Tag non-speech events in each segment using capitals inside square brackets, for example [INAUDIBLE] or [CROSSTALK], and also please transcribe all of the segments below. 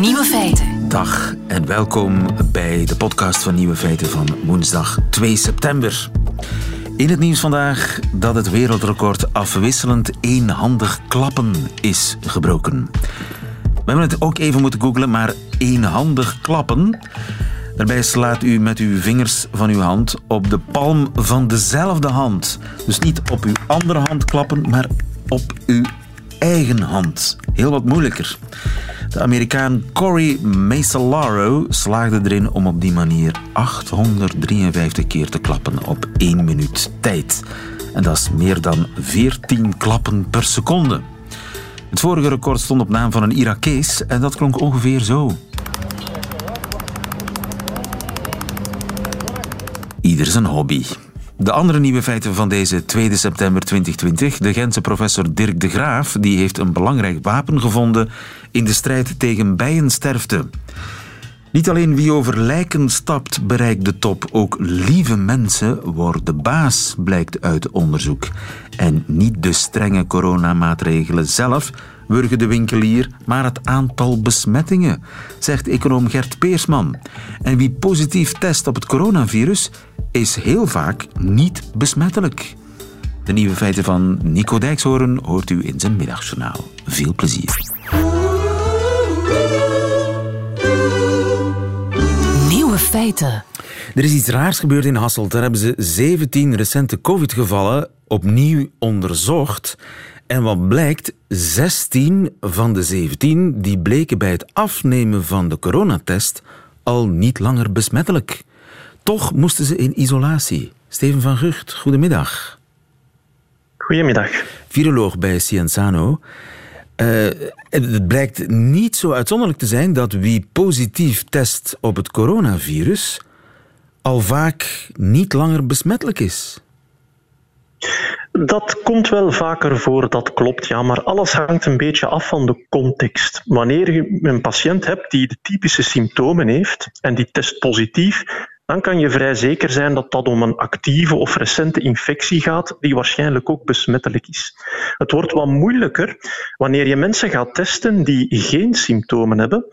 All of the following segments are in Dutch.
Nieuwe feiten. Dag en welkom bij de podcast van Nieuwe Feiten van woensdag 2 september. In het nieuws vandaag dat het wereldrecord afwisselend eenhandig klappen is gebroken. We hebben het ook even moeten googlen, maar eenhandig klappen. Daarbij slaat u met uw vingers van uw hand op de palm van dezelfde hand. Dus niet op uw andere hand klappen, maar op uw eigen hand. Heel wat moeilijker. De Amerikaan Corey Macellaro slaagde erin om op die manier 853 keer te klappen op 1 minuut tijd. En dat is meer dan 14 klappen per seconde. Het vorige record stond op naam van een Irakees en dat klonk ongeveer zo. Ieder zijn hobby. De andere nieuwe feiten van deze 2 september 2020. De Gentse professor Dirk de Graaf die heeft een belangrijk wapen gevonden in de strijd tegen bijensterfte. Niet alleen wie over lijken stapt bereikt de top, ook lieve mensen worden baas, blijkt uit onderzoek. En niet de strenge coronamaatregelen zelf wurgen de winkelier, maar het aantal besmettingen, zegt econoom Gert Peersman. En wie positief test op het coronavirus, is heel vaak niet besmettelijk. De nieuwe feiten van Nico Dijkshoorn hoort u in zijn middagjournaal. Veel plezier. Nieuwe feiten. Er is iets raars gebeurd in Hasselt. Daar hebben ze 17 recente COVID-gevallen opnieuw onderzocht. En wat blijkt, 16 van de 17 die bleken bij het afnemen van de coronatest al niet langer besmettelijk. Toch moesten ze in isolatie. Steven van Gucht, goedemiddag. Goedemiddag. Viroloog bij Cienzano. Uh, het blijkt niet zo uitzonderlijk te zijn dat wie positief test op het coronavirus al vaak niet langer besmettelijk is. Dat komt wel vaker voor, dat klopt, ja. Maar alles hangt een beetje af van de context. Wanneer je een patiënt hebt die de typische symptomen heeft en die test positief, dan kan je vrij zeker zijn dat dat om een actieve of recente infectie gaat, die waarschijnlijk ook besmettelijk is. Het wordt wat moeilijker wanneer je mensen gaat testen die geen symptomen hebben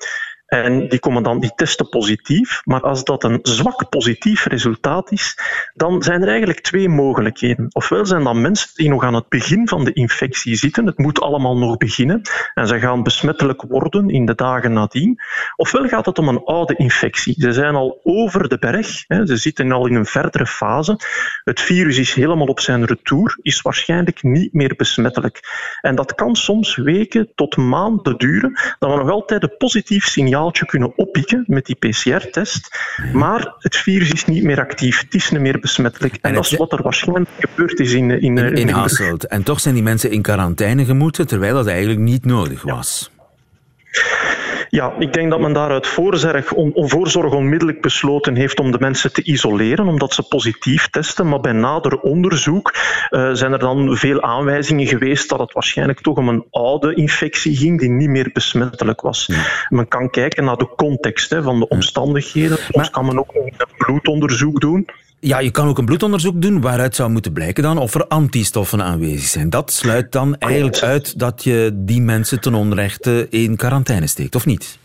en die, komen dan, die testen positief. Maar als dat een zwak positief resultaat is, dan zijn er eigenlijk twee mogelijkheden. Ofwel zijn dat mensen die nog aan het begin van de infectie zitten. Het moet allemaal nog beginnen. En ze gaan besmettelijk worden in de dagen nadien. Ofwel gaat het om een oude infectie. Ze zijn al over de berg. Hè. Ze zitten al in een verdere fase. Het virus is helemaal op zijn retour. Is waarschijnlijk niet meer besmettelijk. En dat kan soms weken tot maanden duren. Dat we nog altijd een positief signaal kunnen oppikken met die PCR-test. Maar het virus is niet meer actief, het is niet meer besmettelijk. En, dat is wat er waarschijnlijk gebeurd is in, in, in, in Hasselt. En toch zijn die mensen in quarantaine gemoeten, terwijl dat eigenlijk niet nodig was. Ja, ik denk dat men daaruit voorzorg, on, voorzorg onmiddellijk besloten heeft om de mensen te isoleren, omdat ze positief testen. Maar bij nader onderzoek uh, zijn er dan veel aanwijzingen geweest dat het waarschijnlijk toch om een oude infectie ging die niet meer besmettelijk was. Men kan kijken naar de context hè, van de omstandigheden. Soms kan men ook een bloedonderzoek doen. Ja, je kan ook een bloedonderzoek doen waaruit zou moeten blijken dan of er antistoffen aanwezig zijn. Dat sluit dan eigenlijk uit dat je die mensen ten onrechte in quarantaine steekt, of niet?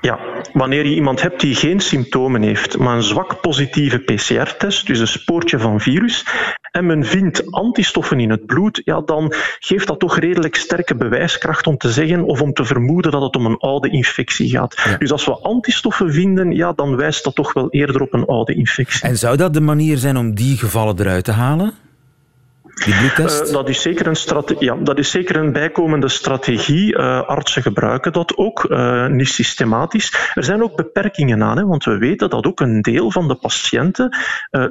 Ja, wanneer je iemand hebt die geen symptomen heeft, maar een zwak positieve PCR-test, dus een spoortje van virus, en men vindt antistoffen in het bloed, ja, dan geeft dat toch redelijk sterke bewijskracht om te zeggen of om te vermoeden dat het om een oude infectie gaat. Dus als we antistoffen vinden, ja, dan wijst dat toch wel eerder op een oude infectie. En zou dat de manier zijn om die gevallen eruit te halen? Uh, dat, is zeker een ja, dat is zeker een bijkomende strategie. Uh, artsen gebruiken dat ook, uh, niet systematisch. Er zijn ook beperkingen aan, hè, want we weten dat ook een deel van de patiënten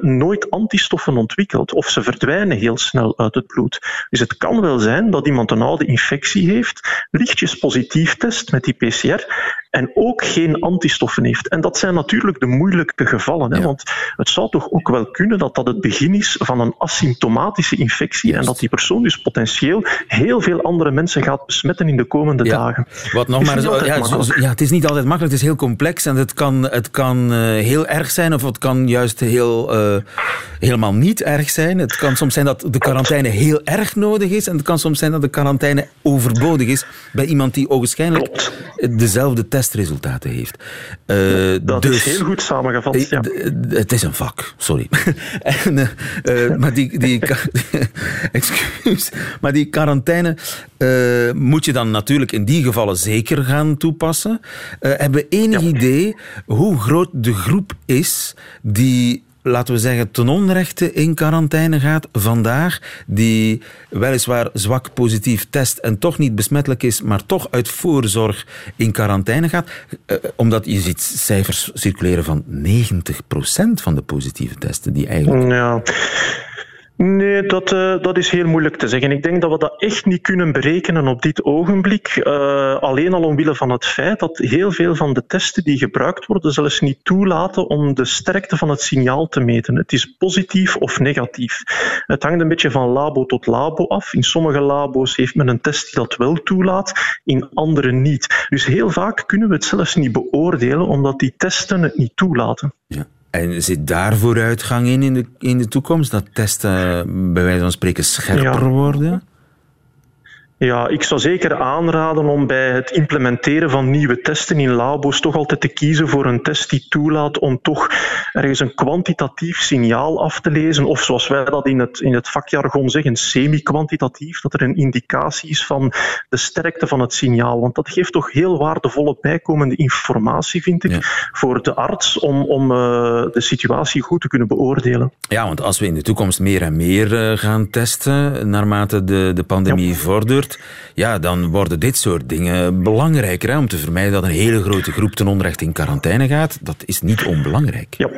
nooit antistoffen ontwikkelt of ze verdwijnen heel snel uit het bloed. Dus het kan wel zijn dat iemand een oude infectie heeft, lichtjes positief test met die PCR en ook geen antistoffen heeft. En dat zijn natuurlijk de moeilijke gevallen, hè, want het zou toch ook wel kunnen dat dat het begin is van een asymptomatische infectie infectie en dat die persoon dus potentieel heel veel andere mensen gaat besmetten in de komende dagen. Wat nog maar, ja, ja, het is niet altijd makkelijk, het is heel complex en het kan, het kan uh, heel erg zijn of het kan juist heel, uh, helemaal niet erg zijn. Het kan soms zijn dat de quarantaine heel erg nodig is en het kan soms zijn dat de quarantaine overbodig is bij iemand die ogenschijnlijk dezelfde testresultaten heeft. Uh, dat dus, is heel goed samengevat. Ja. Het is een vak, sorry. [LAUGHS] en, maar die, die, [LAUGHS] [LAUGHS] excuus, maar die quarantaine moet je dan natuurlijk in die gevallen zeker gaan toepassen. hebben we enig idee hoe groot de groep is die laten we zeggen, ten onrechte in quarantaine gaat vandaag, die weliswaar zwak positief test en toch niet besmettelijk is, maar toch uit voorzorg in quarantaine gaat. Eh, omdat je ziet cijfers circuleren van 90% van de positieve testen die eigenlijk... Ja. Nee, dat, uh, dat is heel moeilijk te zeggen. Ik denk dat we dat echt niet kunnen berekenen op dit ogenblik. Uh, alleen al omwille van het feit dat heel veel van de testen die gebruikt worden zelfs niet toelaten om de sterkte van het signaal te meten. Het is positief of negatief. Het hangt een beetje van labo tot labo af. In sommige labo's heeft men een test die dat wel toelaat, in andere niet. Dus heel vaak kunnen we het zelfs niet beoordelen omdat die testen het niet toelaten. Ja. En zit daar vooruitgang in in de, in de toekomst? Dat testen bij wijze van spreken scherper worden? Ja, ik zou zeker aanraden om bij het implementeren van nieuwe testen in labo's toch altijd te kiezen voor een test die toelaat om toch ergens een kwantitatief signaal af te lezen, of zoals wij dat in het, in het vakjargon zeggen, semi-kwantitatief, dat er een indicatie is van de sterkte van het signaal. Want dat geeft toch heel waardevolle bijkomende informatie, vind ik, voor de arts om, om uh, de situatie goed te kunnen beoordelen. Ja, want als we in de toekomst meer en meer uh, gaan testen, naarmate de, de pandemie ja. vordert, ja, dan worden dit soort dingen belangrijker. Om te vermijden dat een hele grote groep ten onrechte in quarantaine gaat. Dat is niet onbelangrijk. Ja.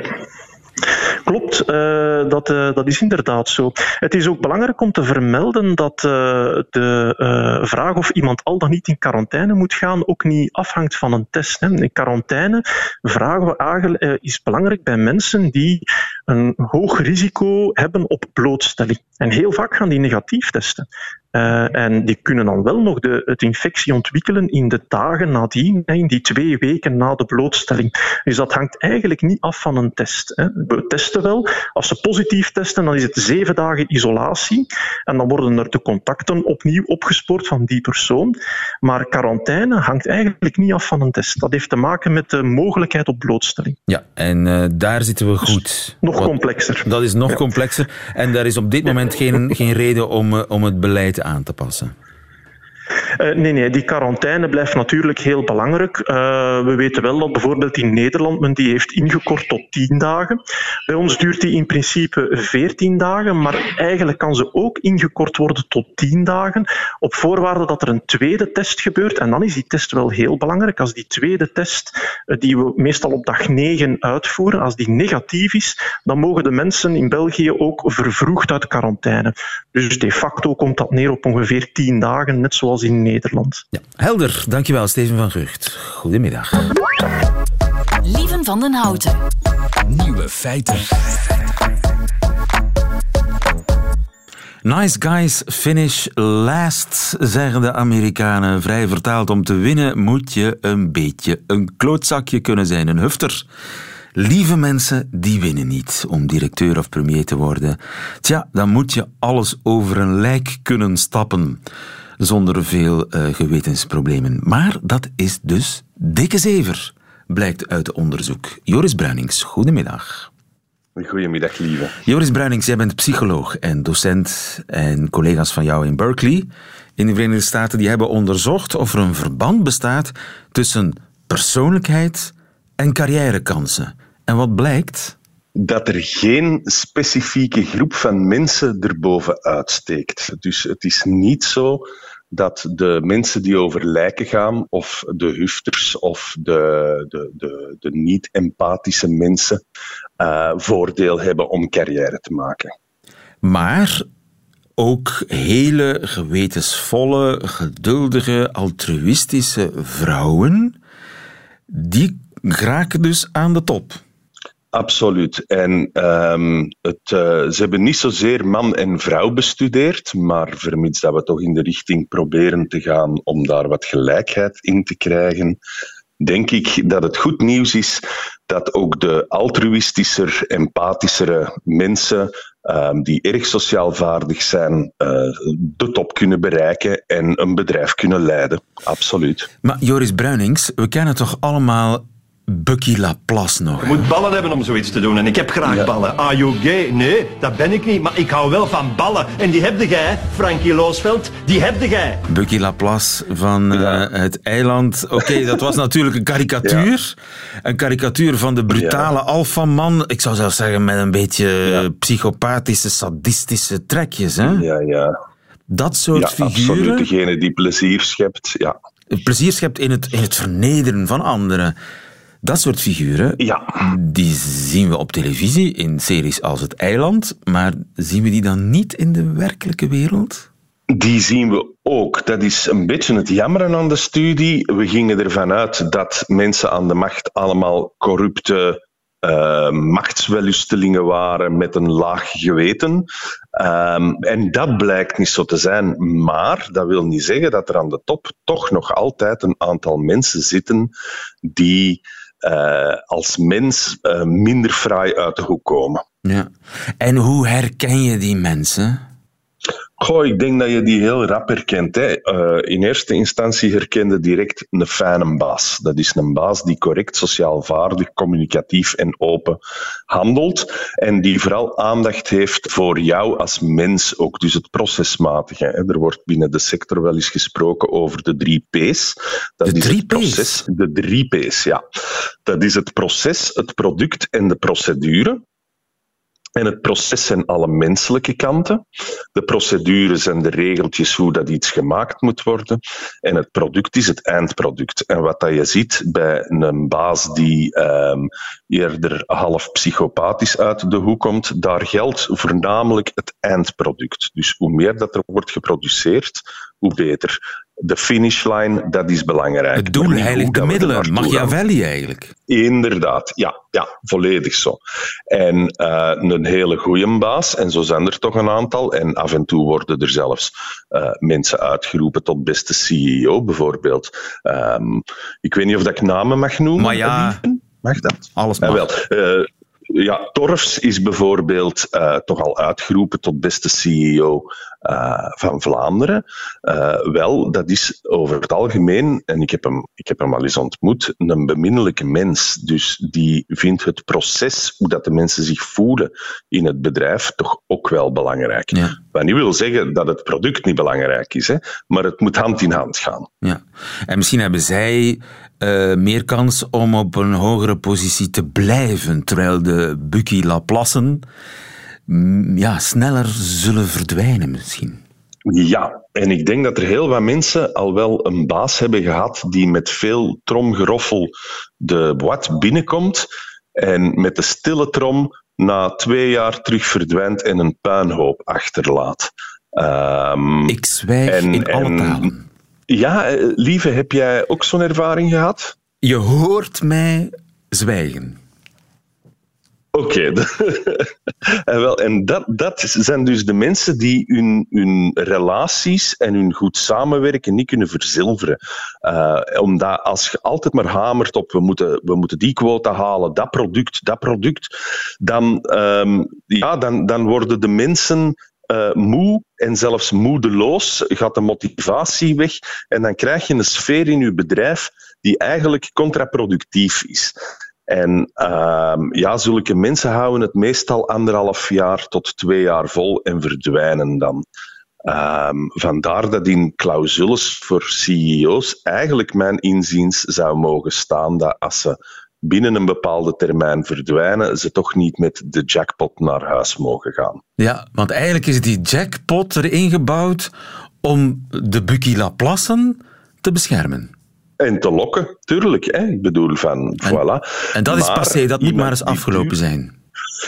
Klopt, uh, dat, uh, dat is inderdaad zo. Het is ook belangrijk om te vermelden dat uh, de vraag of iemand al dan niet in quarantaine moet gaan ook niet afhangt van een test. Hè. In quarantaine vragen we is belangrijk bij mensen die een hoog risico hebben op blootstelling. En heel vaak gaan die negatief testen. Uh, en die kunnen dan wel nog de, het infectie ontwikkelen in de dagen nadien, in die twee weken na de blootstelling. Dus dat hangt eigenlijk niet af van een test. Hè. We testen wel. Als ze positief testen, dan is het zeven dagen isolatie. En dan worden er de contacten opnieuw opgespoord van die persoon. Maar quarantaine hangt eigenlijk niet af van een test. Dat heeft te maken met de mogelijkheid op blootstelling. Ja, en uh, daar zitten we goed. Dus nog complexer. Dat is nog ja. complexer. En daar is op dit moment geen, geen reden om, uh, om het beleid aan te passen. Uh, nee, nee, die quarantaine blijft natuurlijk heel belangrijk. Uh, we weten wel dat bijvoorbeeld in Nederland men die heeft ingekort tot 10 dagen. Bij ons duurt die in principe 14 dagen, maar eigenlijk kan ze ook ingekort worden tot 10 dagen, op voorwaarde dat er een tweede test gebeurt. En dan is die test wel heel belangrijk. Als die tweede test, uh, die we meestal op dag 9 uitvoeren, als die negatief is, dan mogen de mensen in België ook vervroegd uit quarantaine. Dus de facto komt dat neer op ongeveer 10 dagen, net zoals in Nederland. Ja, helder. Dankjewel, Steven van Gucht. Goedemiddag. Lieven van den Houten. Nieuwe feiten. Nice guys finish last, zeggen de Amerikanen. Vrij vertaald, om te winnen moet je een beetje een klootzakje kunnen zijn, een hufter. Lieve mensen, die winnen niet om directeur of premier te worden. Tja, dan moet je alles over een lijk kunnen stappen zonder veel uh, gewetensproblemen. Maar dat is dus dikke zever, blijkt uit onderzoek. Joris Bruinings, goedemiddag. Goedemiddag, lieve. Joris Bruinings, jij bent psycholoog en docent en collega's van jou in Berkeley in de Verenigde Staten die hebben onderzocht of er een verband bestaat tussen persoonlijkheid en carrièrekansen. En wat blijkt? dat er geen specifieke groep van mensen erboven uitsteekt. Dus het is niet zo dat de mensen die over lijken gaan, of de hufters of de, de, de, de niet-empathische mensen, uh, voordeel hebben om carrière te maken. Maar ook hele gewetensvolle, geduldige, altruïstische vrouwen, die geraken dus aan de top. Absoluut. En ehm, het, uh, ze hebben niet zozeer man en vrouw bestudeerd, maar vermits dat we toch in de richting proberen te gaan om daar wat gelijkheid in te krijgen, denk ik dat het goed nieuws is dat ook de altruïstischer, empathischere mensen um, die erg sociaal vaardig zijn, uh, de top kunnen bereiken en een bedrijf kunnen leiden. Absoluut. Maar Joris Bruinings, we kennen toch allemaal Bucky Laplace nog. Je moet ballen hebben om zoiets te doen. En ik heb graag ja. ballen. Are you gay? Nee, dat ben ik niet. Maar ik hou wel van ballen. En die heb jij, Frankie Loosveld. Die heb jij. Bucky Laplace van ja. uh, het eiland. Oké, okay, dat was natuurlijk een karikatuur. Ja. Een karikatuur van de brutale alfaman. Ik zou zelfs zeggen met een beetje psychopathische, sadistische trekjes. Hè? Ja, ja. Dat soort figuren. Absoluut, degene die plezier schept. Ja. Plezier schept in het, in het vernederen van anderen. Dat soort figuren, ja. die zien we op televisie in series als Het Eiland, maar zien we die dan niet in de werkelijke wereld? Die zien we ook. Dat is een beetje het jammeren aan de studie. We gingen ervan uit dat mensen aan de macht allemaal corrupte uh, machtswellustelingen waren met een laag geweten. Um, en dat blijkt niet zo te zijn. Maar dat wil niet zeggen dat er aan de top toch nog altijd een aantal mensen zitten die als mens uh, minder fraai uit de hoek komen. Ja. En hoe herken je die mensen? Goh, ik denk dat je die heel rap herkent. Hè. Uh, in eerste instantie herkende direct een fijne baas. Dat is een baas die correct, sociaal vaardig, communicatief en open handelt. En die vooral aandacht heeft voor jou als mens ook. Dus het procesmatige. Hè. Er wordt binnen de sector wel eens gesproken over de drie P's. Dat de is drie het proces. P's? De drie P's, ja. Dat is het proces, het product en de procedure. En het proces zijn alle menselijke kanten. De procedure zijn de regeltjes hoe dat iets gemaakt moet worden. En het product is het eindproduct. En wat dat je ziet bij een baas die um, eerder half psychopathisch uit de hoek komt, daar geldt voornamelijk het eindproduct. Dus hoe meer dat er wordt geproduceerd, hoe beter. De finishline, dat is belangrijk. Het doel heiligt de middelen, Machiavelli eigenlijk. Inderdaad, ja, ja, volledig zo. En uh, een hele goede baas, en zo zijn er toch een aantal, en af en toe worden er zelfs uh, mensen uitgeroepen tot beste CEO bijvoorbeeld. Um, ik weet niet of dat ik namen mag noemen. Maar ja, mag dat? Alles mag. Uh, wel, uh, ja, Torfs is bijvoorbeeld toch al uitgeroepen tot beste CEO uh, van Vlaanderen. Uh, wel, dat is over het algemeen, en ik heb, hem, ik heb hem al eens ontmoet, een beminnelijke mens. Dus die vindt het proces, hoe dat de mensen zich voelen in het bedrijf, toch ook wel belangrijk. Ja. Wat niet wil zeggen dat het product niet belangrijk is, hè, maar het moet hand in hand gaan. Ja. En misschien hebben zij uh, meer kans om op een hogere positie te blijven, terwijl de Bucky Laplassen ja, sneller zullen verdwijnen misschien. Ja, en ik denk dat er heel wat mensen al wel een baas hebben gehad die met veel tromgeroffel de boîte binnenkomt en met de stille trom na twee jaar terug verdwijnt en een puinhoop achterlaat. Um, ik zwijg en, in alle talen. Ja, lieve, heb jij ook zo'n ervaring gehad? Je hoort mij zwijgen. Oké, [LAUGHS] en, wel, en dat, dat zijn dus de mensen die hun, hun relaties en hun goed samenwerken niet kunnen verzilveren. Uh, omdat als je altijd maar hamert op we moeten, we moeten die quota halen, dat product, dat product, dan, um, ja, dan, dan worden de mensen uh, moe en zelfs moedeloos, gaat de motivatie weg en dan krijg je een sfeer in je bedrijf die eigenlijk contraproductief is. En uh, ja, zulke mensen houden het meestal anderhalf jaar tot twee jaar vol en verdwijnen dan. Um, vandaar dat in clausules voor CEO's eigenlijk mijn inziens zou mogen staan dat als ze binnen een bepaalde termijn verdwijnen, ze toch niet met de jackpot naar huis mogen gaan. Ja, want eigenlijk is die jackpot erin gebouwd om de Bucky Laplassen te beschermen. En te lokken, tuurlijk. Hè. Ik bedoel, van, en, voilà. En dat is maar passé, dat moet maar eens afgelopen zijn.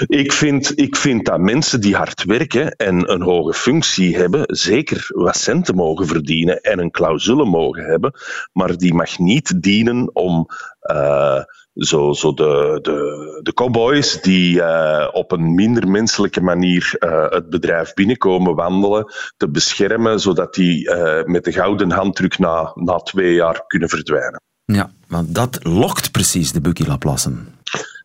Ik vind, ik vind dat mensen die hard werken en een hoge functie hebben, zeker wat centen mogen verdienen en een clausule mogen hebben, maar die mag niet dienen om uh, zo, zo de, de, de cowboys die uh, op een minder menselijke manier uh, het bedrijf binnenkomen wandelen, te beschermen, zodat die uh, met de gouden handdruk na, na twee jaar kunnen verdwijnen. Ja, want dat lokt precies de Bucky Laplassen.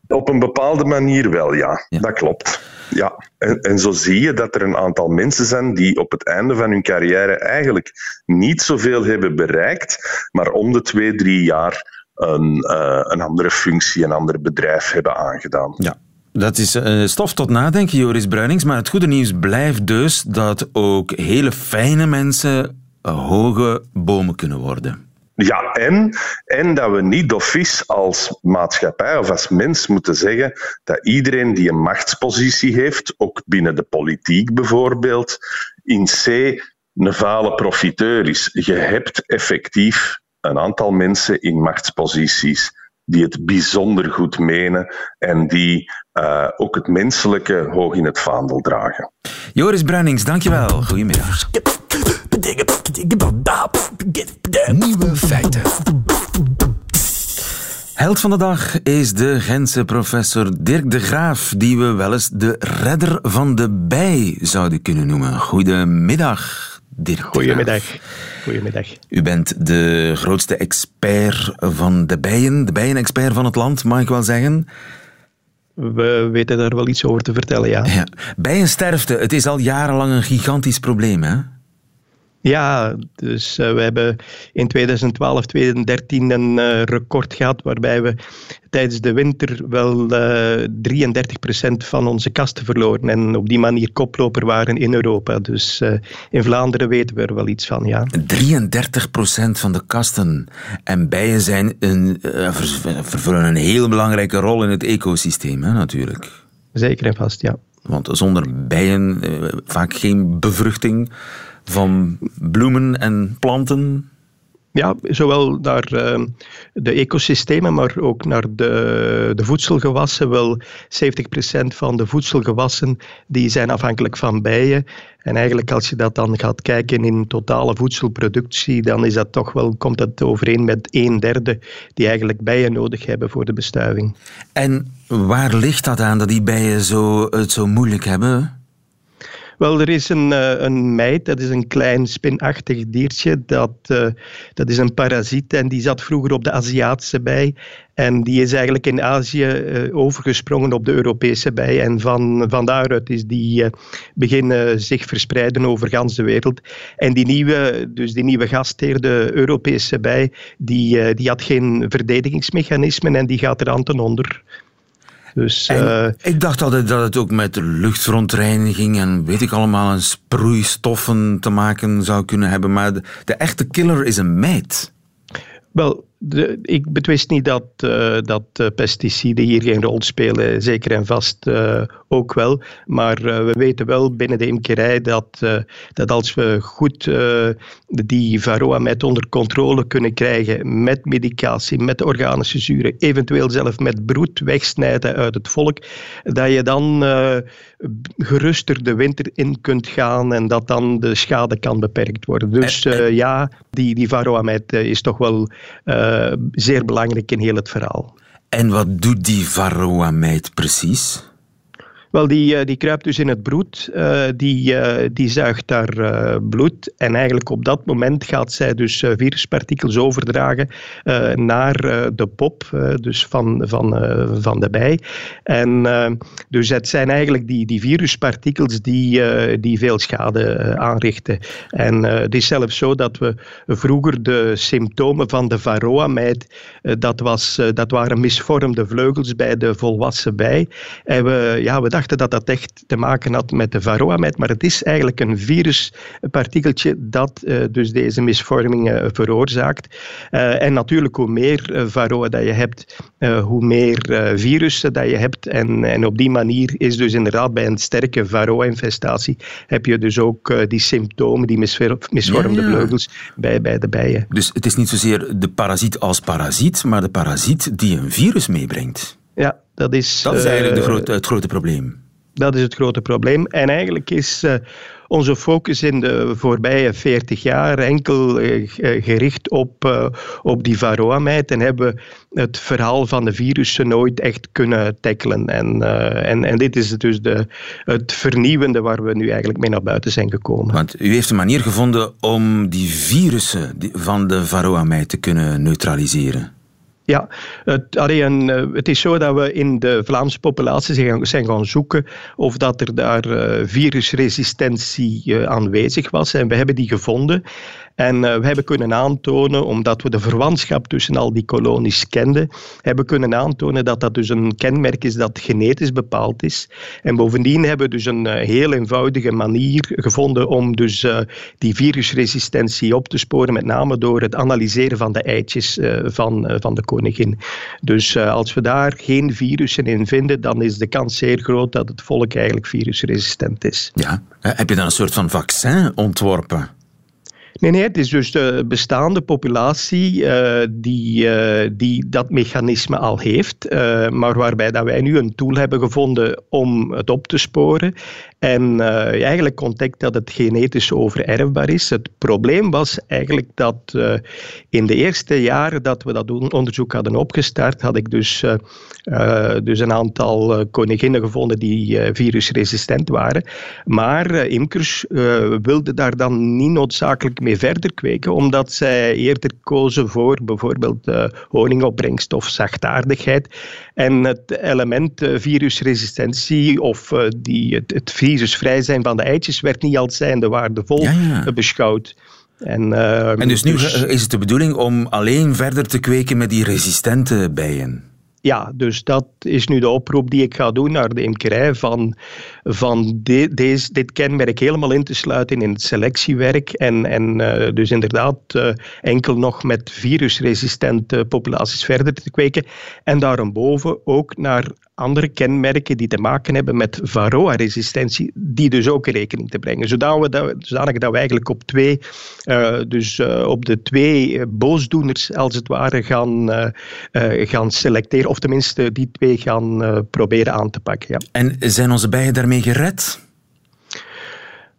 Op een bepaalde manier wel, ja. ja. Dat klopt. Ja, en, en zo zie je dat er een aantal mensen zijn die op het einde van hun carrière eigenlijk niet zoveel hebben bereikt, maar om de twee, drie jaar een, uh, een andere functie, een ander bedrijf hebben aangedaan. Ja. Dat is uh, stof tot nadenken, Joris Bruinings. Maar het goede nieuws blijft dus dat ook hele fijne mensen uh, hoge bomen kunnen worden. Ja, en, en dat we niet doffies als maatschappij of als mens moeten zeggen dat iedereen die een machtspositie heeft, ook binnen de politiek bijvoorbeeld, in C een vale profiteur is. Je hebt effectief een aantal mensen in machtsposities die het bijzonder goed menen en die uh, ook het menselijke hoog in het vaandel dragen. Joris Bruinings, dankjewel. Goedemiddag. Nieuwe feiten. Held van de dag is de Gentse professor Dirk de Graaf, die we wel eens de redder van de bij zouden kunnen noemen. Goedemiddag, Dirk. Goedemiddag. Goedemiddag. U bent de grootste expert van de bijen, de bijenexpert van het land, mag ik wel zeggen. We weten daar wel iets over te vertellen, ja. ja. Bijensterfte, het is al jarenlang een gigantisch probleem, hè? Ja, dus uh, we hebben in 2012, 2013 een uh, record gehad waarbij we tijdens de winter wel uh, 33% van onze kasten verloren en op die manier koploper waren in Europa. Dus in Vlaanderen weten we er wel iets van, ja. 33% van de kasten. En bijen zijn een, vervullen een heel belangrijke rol in het ecosysteem, hè, natuurlijk. Zeker en vast, ja. Want zonder bijen vaak geen bevruchting van bloemen en planten? Ja, zowel naar uh, de ecosystemen, maar ook naar de, de voedselgewassen. Wel 70% van de voedselgewassen die zijn afhankelijk van bijen. En eigenlijk als je dat dan gaat kijken in totale voedselproductie, dan is dat toch wel, komt dat overeen met een derde die eigenlijk bijen nodig hebben voor de bestuiving. En waar ligt dat aan dat die bijen zo, het zo moeilijk hebben? Wel, er is een, uh, een meid, dat is een klein spinachtig diertje. Dat, uh, dat is een parasiet en die zat vroeger op de Aziatische bij. En die is eigenlijk in Azië uh, overgesprongen op de Europese bij. En van, van daaruit is die beginnen zich verspreiden over gans de wereld. En die nieuwe, dus die nieuwe gastheer, de Europese bij, die, die had geen verdedigingsmechanismen en die gaat er aan ten onder. Dus, uh, ik dacht altijd dat het ook met luchtverontreiniging en weet ik allemaal, een sproeistoffen te maken zou kunnen hebben. Maar de, de echte killer is een meid. Wel, de, ik betwist niet dat, uh, dat uh, pesticiden hier geen rol spelen, zeker en vast uh, ook wel. Maar we weten wel binnen de imkerij dat, dat als we goed die varroa met onder controle kunnen krijgen met medicatie, met organische zuren, eventueel zelf met broed wegsnijden uit het volk, dat je dan geruster de winter in kunt gaan en dat dan de schade kan beperkt worden. Dus ja, die, die varroa met is toch wel zeer belangrijk in heel het verhaal. En wat doet die varroa-meid precies? Wel, die, eh, die kruipt dus in het bloed, uh, die, uh, die zuigt daar bloed en eigenlijk op dat moment gaat zij dus viruspartikels overdragen naar de pop, dus van, van, van de bij. En dus het zijn eigenlijk die, die viruspartikels die, die veel schade aanrichten. En het is zelfs zo dat we vroeger de symptomen van de varroa-meid, dat, was, dat waren misvormde vleugels bij de volwassen bij. En we, ja, we dachten dat dat echt te maken had met de varroa-meid, maar het is eigenlijk een viruspartikeltje dat uh, dus deze misvormingen uh, veroorzaakt. Uh, en natuurlijk, hoe meer varroa dat je hebt, hoe meer virussen dat je hebt. En, en op die manier is dus inderdaad bij een sterke varroa-infestatie heb je dus ook die symptomen, die misvormde ja, ja. vleugels bij, bij de bijen. Dus het is niet zozeer de parasiet als parasiet, maar de parasiet die een virus meebrengt. Ja, dat is... Dat is eigenlijk de grote, het grote probleem. Dat is het grote probleem. En eigenlijk is uh, onze focus in de voorbije 40 jaar enkel uh, gericht op, op die varroamijt en hebben het verhaal van de virussen nooit echt kunnen tackelen. En, en, en dit is dus de, het vernieuwende waar we nu eigenlijk mee naar buiten zijn gekomen. Want u heeft een manier gevonden om die virussen van de varroamijt te kunnen neutraliseren. Ja, het, een, eh, het is zo dat we in de Vlaamse populatie zijn gaan zoeken of dat er daar uh, virusresistentie uh, aanwezig was. En we hebben die gevonden. En uh, we hebben kunnen aantonen, omdat we de verwantschap tussen al die kolonies kenden, hebben kunnen aantonen dat dat dus een kenmerk is dat genetisch bepaald is. En bovendien hebben we dus een uh, heel eenvoudige manier gevonden om dus uh, die virusresistentie op te sporen, met name door het analyseren van de eitjes van, van de koningin. Dus als we daar geen virussen in vinden, dan is de kans zeer groot dat het volk eigenlijk virusresistent is. Ja, heb je dan een soort van vaccin ontworpen? Nee, nee, het is dus de bestaande populatie uh, die, uh, die dat mechanisme al heeft, uh, maar waarbij dat wij nu een tool hebben gevonden om het op te sporen. En eigenlijk ontdekt dat het genetisch overerfbaar is. Het probleem was eigenlijk dat in de eerste jaren dat we dat onderzoek hadden opgestart, had ik dus, dus een aantal koninginnen gevonden die virusresistent waren. Maar imkers wilden daar dan niet noodzakelijk verder kweken, omdat zij eerder kozen voor bijvoorbeeld uh, honingopbrengst of zachtaardigheid. En het element uh, virusresistentie of uh, die, het, het virusvrij zijn van de eitjes werd niet als zijnde waardevol ja, ja. beschouwd. En, en dus nu dus- is het de bedoeling om alleen verder te kweken met die resistente bijen? ja, dus dat is nu de oproep die ik ga doen naar de imkerij van, van de, deze, dit kenmerk helemaal in te sluiten in het selectiewerk en, en uh, dus inderdaad uh, enkel nog met virusresistente populaties verder te kweken en daarboven ook naar andere kenmerken die te maken hebben met varroa-resistentie, die dus ook in rekening te brengen. Zodat we, zodanig dat we eigenlijk op, twee, uh, dus, op de twee boosdoeners, als het ware, gaan, gaan selecteren, of tenminste die twee gaan proberen aan te pakken. Ja. En zijn onze bijen daarmee gered?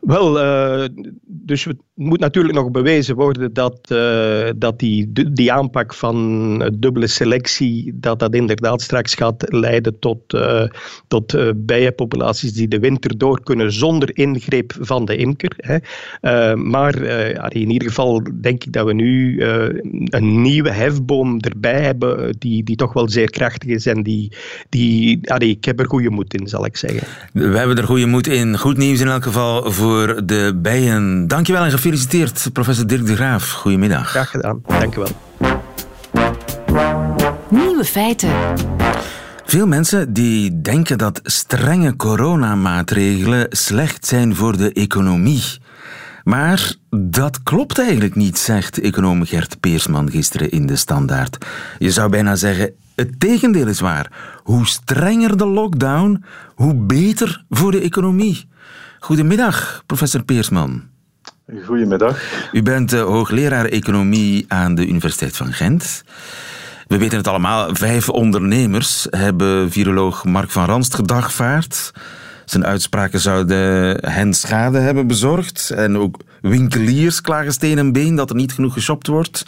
Wel, uh, dus het moet natuurlijk nog bewezen worden dat, uh, dat die, die aanpak van dubbele selectie, dat dat inderdaad straks gaat leiden tot, uh, tot bijenpopulaties die de winter door kunnen zonder ingreep van de imker. Hè. maar in ieder geval denk ik dat we nu een nieuwe hefboom erbij hebben die, die toch wel zeer krachtig is en die, die ik heb er goede moed in, zal ik zeggen. We hebben er goede moed in. Goed nieuws in elk geval voor voor de bijen. Dankjewel en gefeliciteerd, professor Dirk de Graaf. Goedemiddag. Graag gedaan. Dankjewel. Nieuwe feiten. Veel mensen die denken dat strenge coronamaatregelen slecht zijn voor de economie. Maar dat klopt eigenlijk niet, zegt econoom Gert Peersman gisteren in de Standaard. Je zou bijna zeggen, het tegendeel is waar. Hoe strenger de lockdown, hoe beter voor de economie. Goedemiddag, professor Peersman. Goedemiddag. U bent uh, hoogleraar economie aan de Universiteit van Gent. We weten het allemaal, vijf ondernemers hebben viroloog Mark van Ranst gedagvaard. Zijn uitspraken zouden hen schade hebben bezorgd. En ook winkeliers klagen steen en been dat er niet genoeg geshopt wordt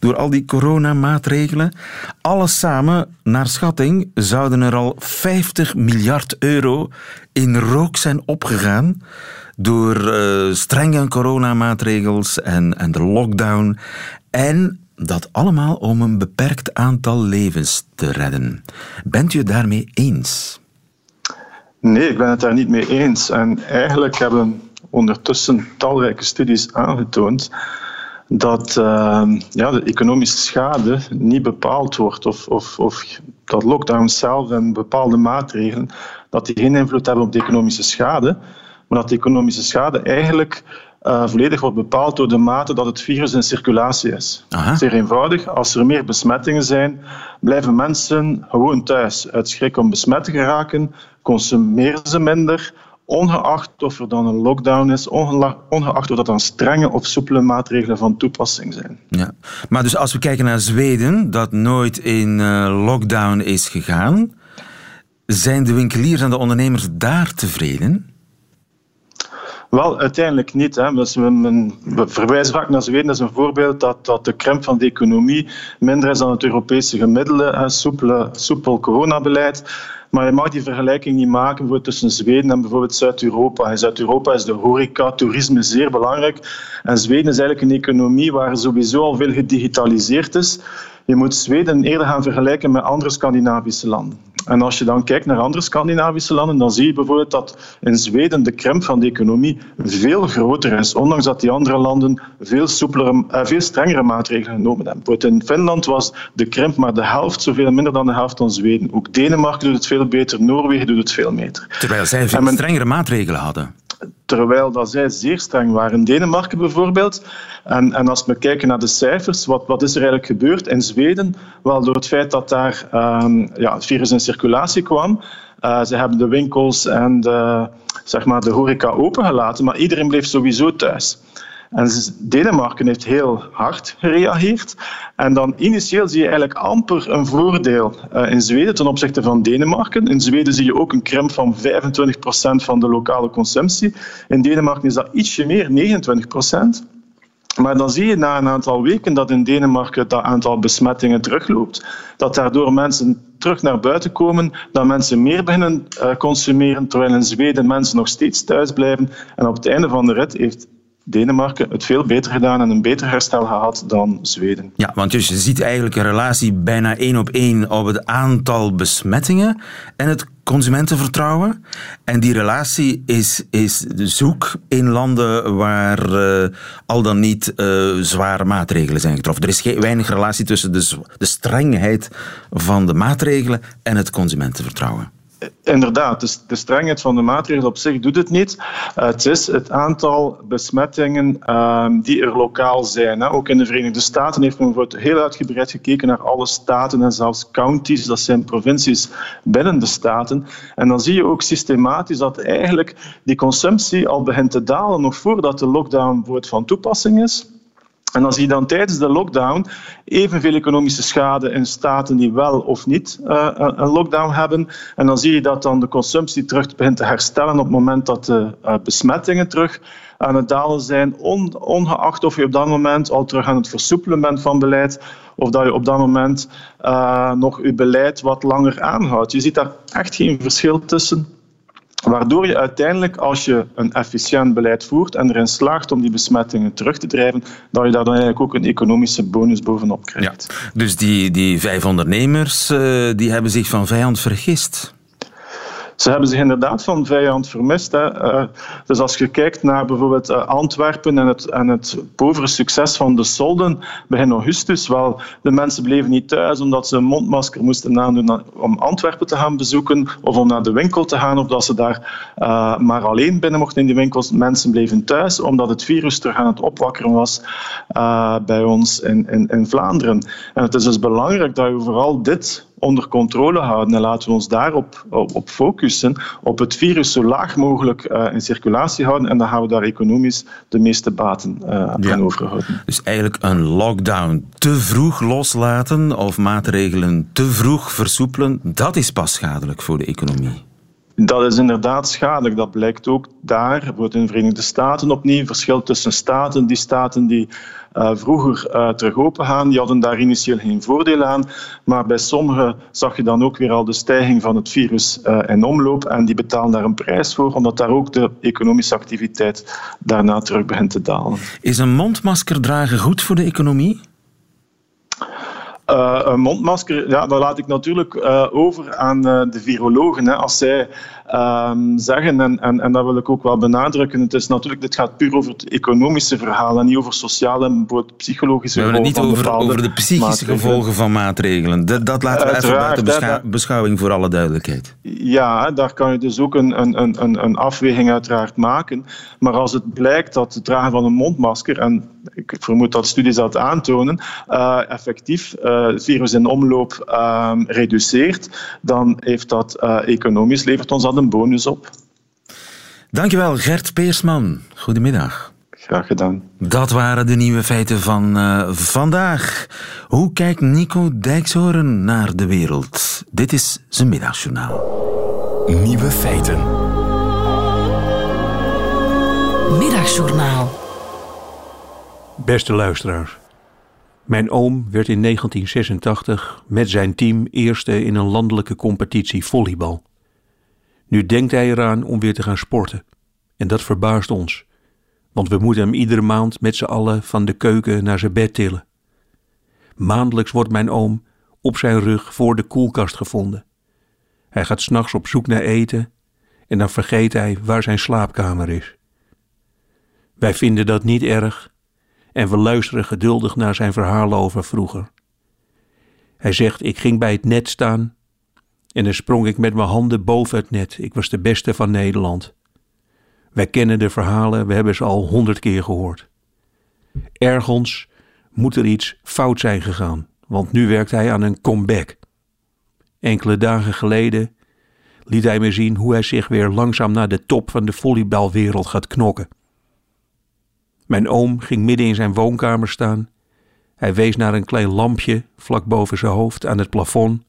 door al die coronamaatregelen. Alles samen, naar schatting, zouden er al 50 miljard euro in rook zijn opgegaan door uh, strenge coronamaatregels en, en de lockdown. En dat allemaal om een beperkt aantal levens te redden. Bent u het daarmee eens? Nee, ik ben het daar niet mee eens. En eigenlijk hebben ondertussen talrijke studies aangetoond dat uh, ja, de economische schade niet bepaald wordt of, of, of dat lockdown zelf en bepaalde maatregelen dat die geen invloed hebben op de economische schade, maar dat de economische schade eigenlijk uh, volledig wordt bepaald door de mate dat het virus in circulatie is. Aha. Zeer eenvoudig, als er meer besmettingen zijn, blijven mensen gewoon thuis. Uit schrik om besmet te geraken, consumeren ze minder, ongeacht of er dan een lockdown is, ongeacht of dat dan strenge of soepele maatregelen van toepassing zijn. Ja. Maar dus als we kijken naar Zweden, dat nooit in uh, lockdown is gegaan, Zijn de winkeliers en de ondernemers daar tevreden? Wel, uiteindelijk niet. Hè. Dus we, verwijzen vaak naar Zweden als een voorbeeld dat, dat de krimp van de economie minder is dan het Europese gemiddelde, soepel, soepel coronabeleid. Maar je mag die vergelijking niet maken tussen Zweden en bijvoorbeeld Zuid-Europa. In Zuid-Europa is de horeca, toerisme zeer belangrijk. En Zweden is eigenlijk een economie waar sowieso al veel gedigitaliseerd is. Je moet Zweden eerder gaan vergelijken met andere Scandinavische landen. En als je dan kijkt naar andere Scandinavische landen, dan zie je bijvoorbeeld dat in Zweden de krimp van de economie veel groter is, ondanks dat die andere landen veel, soepelere, eh, veel strengere maatregelen genomen hebben. Bijvoorbeeld in Finland was de krimp maar de helft, zoveel minder dan de helft van Zweden. Ook Denemarken doet het veel beter, Noorwegen doet het veel beter. Terwijl zij veel strengere maatregelen hadden terwijl dat zij zeer streng waren. Denemarken bijvoorbeeld. En, en als we kijken naar de cijfers, wat, wat is er eigenlijk gebeurd in Zweden? Wel, door het feit dat daar um, ja, het virus in circulatie kwam, uh, ze hebben de winkels en zeg maar, de horeca opengelaten, maar iedereen bleef sowieso thuis. En Denemarken heeft heel hard gereageerd. En dan initieel zie je eigenlijk amper een voordeel uh, in Zweden ten opzichte van Denemarken. In Zweden zie je ook een krimp van 25% van de lokale consumptie. In Denemarken is dat ietsje meer, 29%. Maar dan zie je na een aantal weken dat in Denemarken dat aantal besmettingen terugloopt. Dat daardoor mensen terug naar buiten komen, dat mensen meer beginnen uh, consumeren, terwijl in Zweden mensen nog steeds thuis blijven. En op het einde van de rit heeft Denemarken het veel beter gedaan en een beter herstel gehad dan Zweden. Ja, want dus je ziet eigenlijk een relatie bijna één op één op het aantal besmettingen en het consumentenvertrouwen. En die relatie is, is zoek in landen waar uh, al dan niet uh, zware maatregelen zijn getroffen. Er is geen, weinig relatie tussen de, de strengheid van de maatregelen en het consumentenvertrouwen. Inderdaad, dus de strengheid van de maatregelen op zich doet het niet. Uh, het is het aantal besmettingen uh, die er lokaal zijn. Ook in de Verenigde Staten heeft men heel uitgebreid gekeken naar alle staten en zelfs counties, dat zijn provincies binnen de staten. En dan zie je ook systematisch dat eigenlijk die consumptie al begint te dalen, nog voordat de lockdown van toepassing is. En dan zie je dan tijdens de lockdown evenveel economische schade in staten die wel of niet uh, een lockdown hebben. En dan zie je dat dan de consumptie terug begint te herstellen op het moment dat de uh, besmettingen terug aan het dalen zijn, on, ongeacht of je op dat moment al terug aan het versoepelen bent van beleid of dat je op dat moment nog je beleid wat langer aanhoudt. Je ziet daar echt geen verschil tussen. Waardoor je uiteindelijk, als je een efficiënt beleid voert en erin slaagt om die besmettingen terug te drijven, dat je daar dan eigenlijk ook een economische bonus bovenop krijgt. Ja, dus die, die vijf ondernemers uh, die hebben zich van vijand vergist. Ze hebben zich inderdaad van vijand vermist. Hè. Uh, dus als je kijkt naar bijvoorbeeld uh, Antwerpen en het, en het povere succes van de solden begin augustus, wel, de mensen bleven niet thuis omdat ze een mondmasker moesten aandoen om Antwerpen te gaan bezoeken of om naar de winkel te gaan of dat ze daar uh, maar alleen binnen mochten in die winkels. Mensen bleven thuis omdat het virus terug aan het opwakkeren was bij ons in, in, in Vlaanderen. En het is dus belangrijk dat je vooral dit onder controle houden. En laten we ons daarop op focussen, op het virus zo laag mogelijk uh, in circulatie houden. En dan gaan we daar economisch de meeste baten uh, ja. aan overhouden. Dus eigenlijk een lockdown te vroeg loslaten of maatregelen te vroeg versoepelen, dat is pas schadelijk voor de economie. Dat is inderdaad schadelijk. Dat blijkt ook daar, bijvoorbeeld in de Verenigde Staten opnieuw, verschil tussen staten. Die staten die uh, vroeger uh, terug open gaan, die hadden daar initieel geen voordeel aan. Maar bij sommigen zag je dan ook weer al de stijging van het virus uh, in omloop. En die betalen daar een prijs voor, omdat daar ook de economische activiteit daarna terug begint te dalen. Is een mondmasker dragen goed voor de economie? Uh, een mondmasker, ja, dat laat ik natuurlijk uh, over aan uh, de virologen. Hè. Als zij um, zeggen, en, en, en dat wil ik ook wel benadrukken, het is natuurlijk, dit gaat puur over het economische verhaal en niet over sociale en psychologische gevolgen. We hebben het niet over, over de psychische gevolgen van maatregelen. Dat, dat laten we even buiten beschou beschouwing voor alle duidelijkheid. Ja, daar kan je dus ook een, een, een, een afweging uiteraard maken. Maar als het blijkt dat het dragen van een mondmasker, en ik vermoed dat studies dat aantonen, uh, effectief uh, het virus in omloop uh, reduceert, dan heeft dat economisch, levert ons dat een bonus op. Dankjewel, Gert Peersman. Goedemiddag. Graag gedaan. Dat waren de nieuwe feiten van uh, vandaag. Hoe kijkt Nico Dijkshoorn naar de wereld? Dit is zijn middagjournaal. Nieuwe feiten. Middagjournaal. Beste luisteraars. Mijn oom werd in 1986 met zijn team eerste in een landelijke competitie volleybal. Nu denkt hij eraan om weer te gaan sporten. En dat verbaast ons, want we moeten hem iedere maand met z'n allen van de keuken naar zijn bed tillen. Maandelijks wordt mijn oom op zijn rug voor de koelkast gevonden. Hij gaat s'nachts op zoek naar eten en dan vergeet hij waar zijn slaapkamer is. Wij vinden dat niet erg en we luisteren geduldig naar zijn verhalen over vroeger. Hij zegt: Ik ging bij het net staan en dan sprong ik met mijn handen boven het net. Ik was de beste van Nederland. Wij kennen de verhalen, we hebben ze al honderd keer gehoord. Ergens moet er iets fout zijn gegaan, want nu werkt hij aan een comeback. Enkele dagen geleden liet hij me zien hoe hij zich weer langzaam naar de top van de volleybalwereld gaat knokken. Mijn oom ging midden in zijn woonkamer staan. Hij wees naar een klein lampje vlak boven zijn hoofd aan het plafond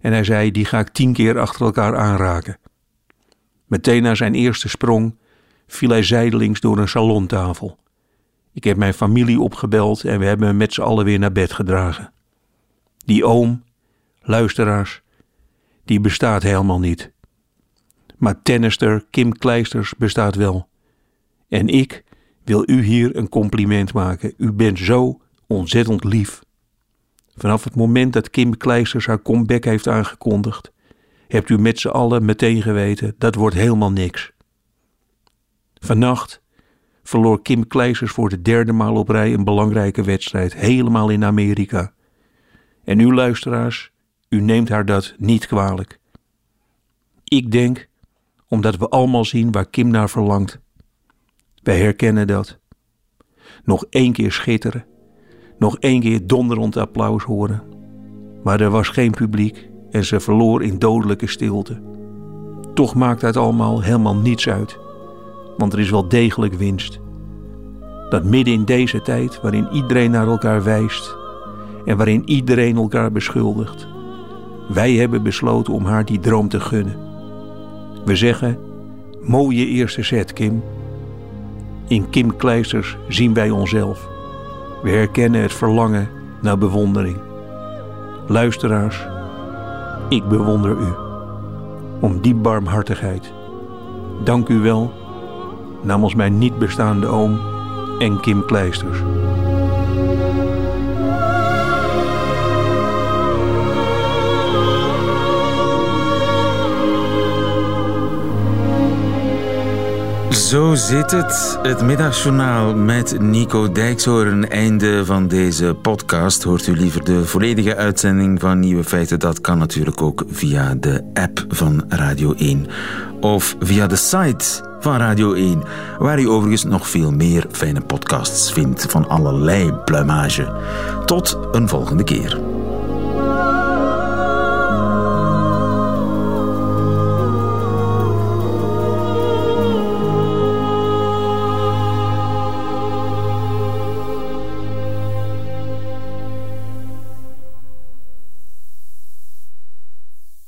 en hij zei: Die ga ik tien keer achter elkaar aanraken. Meteen na zijn eerste sprong viel hij zijdelings door een salontafel. Ik heb mijn familie opgebeld en we hebben hem met z'n allen weer naar bed gedragen. Die oom, luisteraars, die bestaat helemaal niet. Maar tennister Kim Kleisters bestaat wel. En ik wil u hier een compliment maken. U bent zo ontzettend lief. Vanaf het moment dat Kim Kleisters haar comeback heeft aangekondigd, hebt u met z'n allen meteen geweten, dat wordt helemaal niks. Vannacht verloor Kim Kleisters voor de derde maal op rij een belangrijke wedstrijd, helemaal in Amerika. En u luisteraars, u neemt haar dat niet kwalijk. Ik denk, omdat we allemaal zien waar Kim naar verlangt. Wij herkennen dat. Nog één keer schitteren nog één keer donderend applaus horen. Maar er was geen publiek en ze verloor in dodelijke stilte. Toch maakt het allemaal helemaal niets uit, want er is wel degelijk winst. Dat midden in deze tijd, waarin iedereen naar elkaar wijst en waarin iedereen elkaar beschuldigt, wij hebben besloten om haar die droom te gunnen. We zeggen: mooie eerste set, Kim. In Kim Kleisters zien wij onszelf. We herkennen het verlangen naar bewondering. Luisteraars, ik bewonder u om die barmhartigheid. Dank u wel namens mijn niet bestaande oom en Kim Kleisters. Zo zit het. Het middagjournaal met Nico Dijkshoorn. Einde van deze podcast. Hoort u liever de volledige uitzending van Nieuwe Feiten? Dat kan natuurlijk ook via de app van Radio 1 of via de site van Radio 1, waar u overigens nog veel meer fijne podcasts vindt van allerlei plumage. Tot een volgende keer.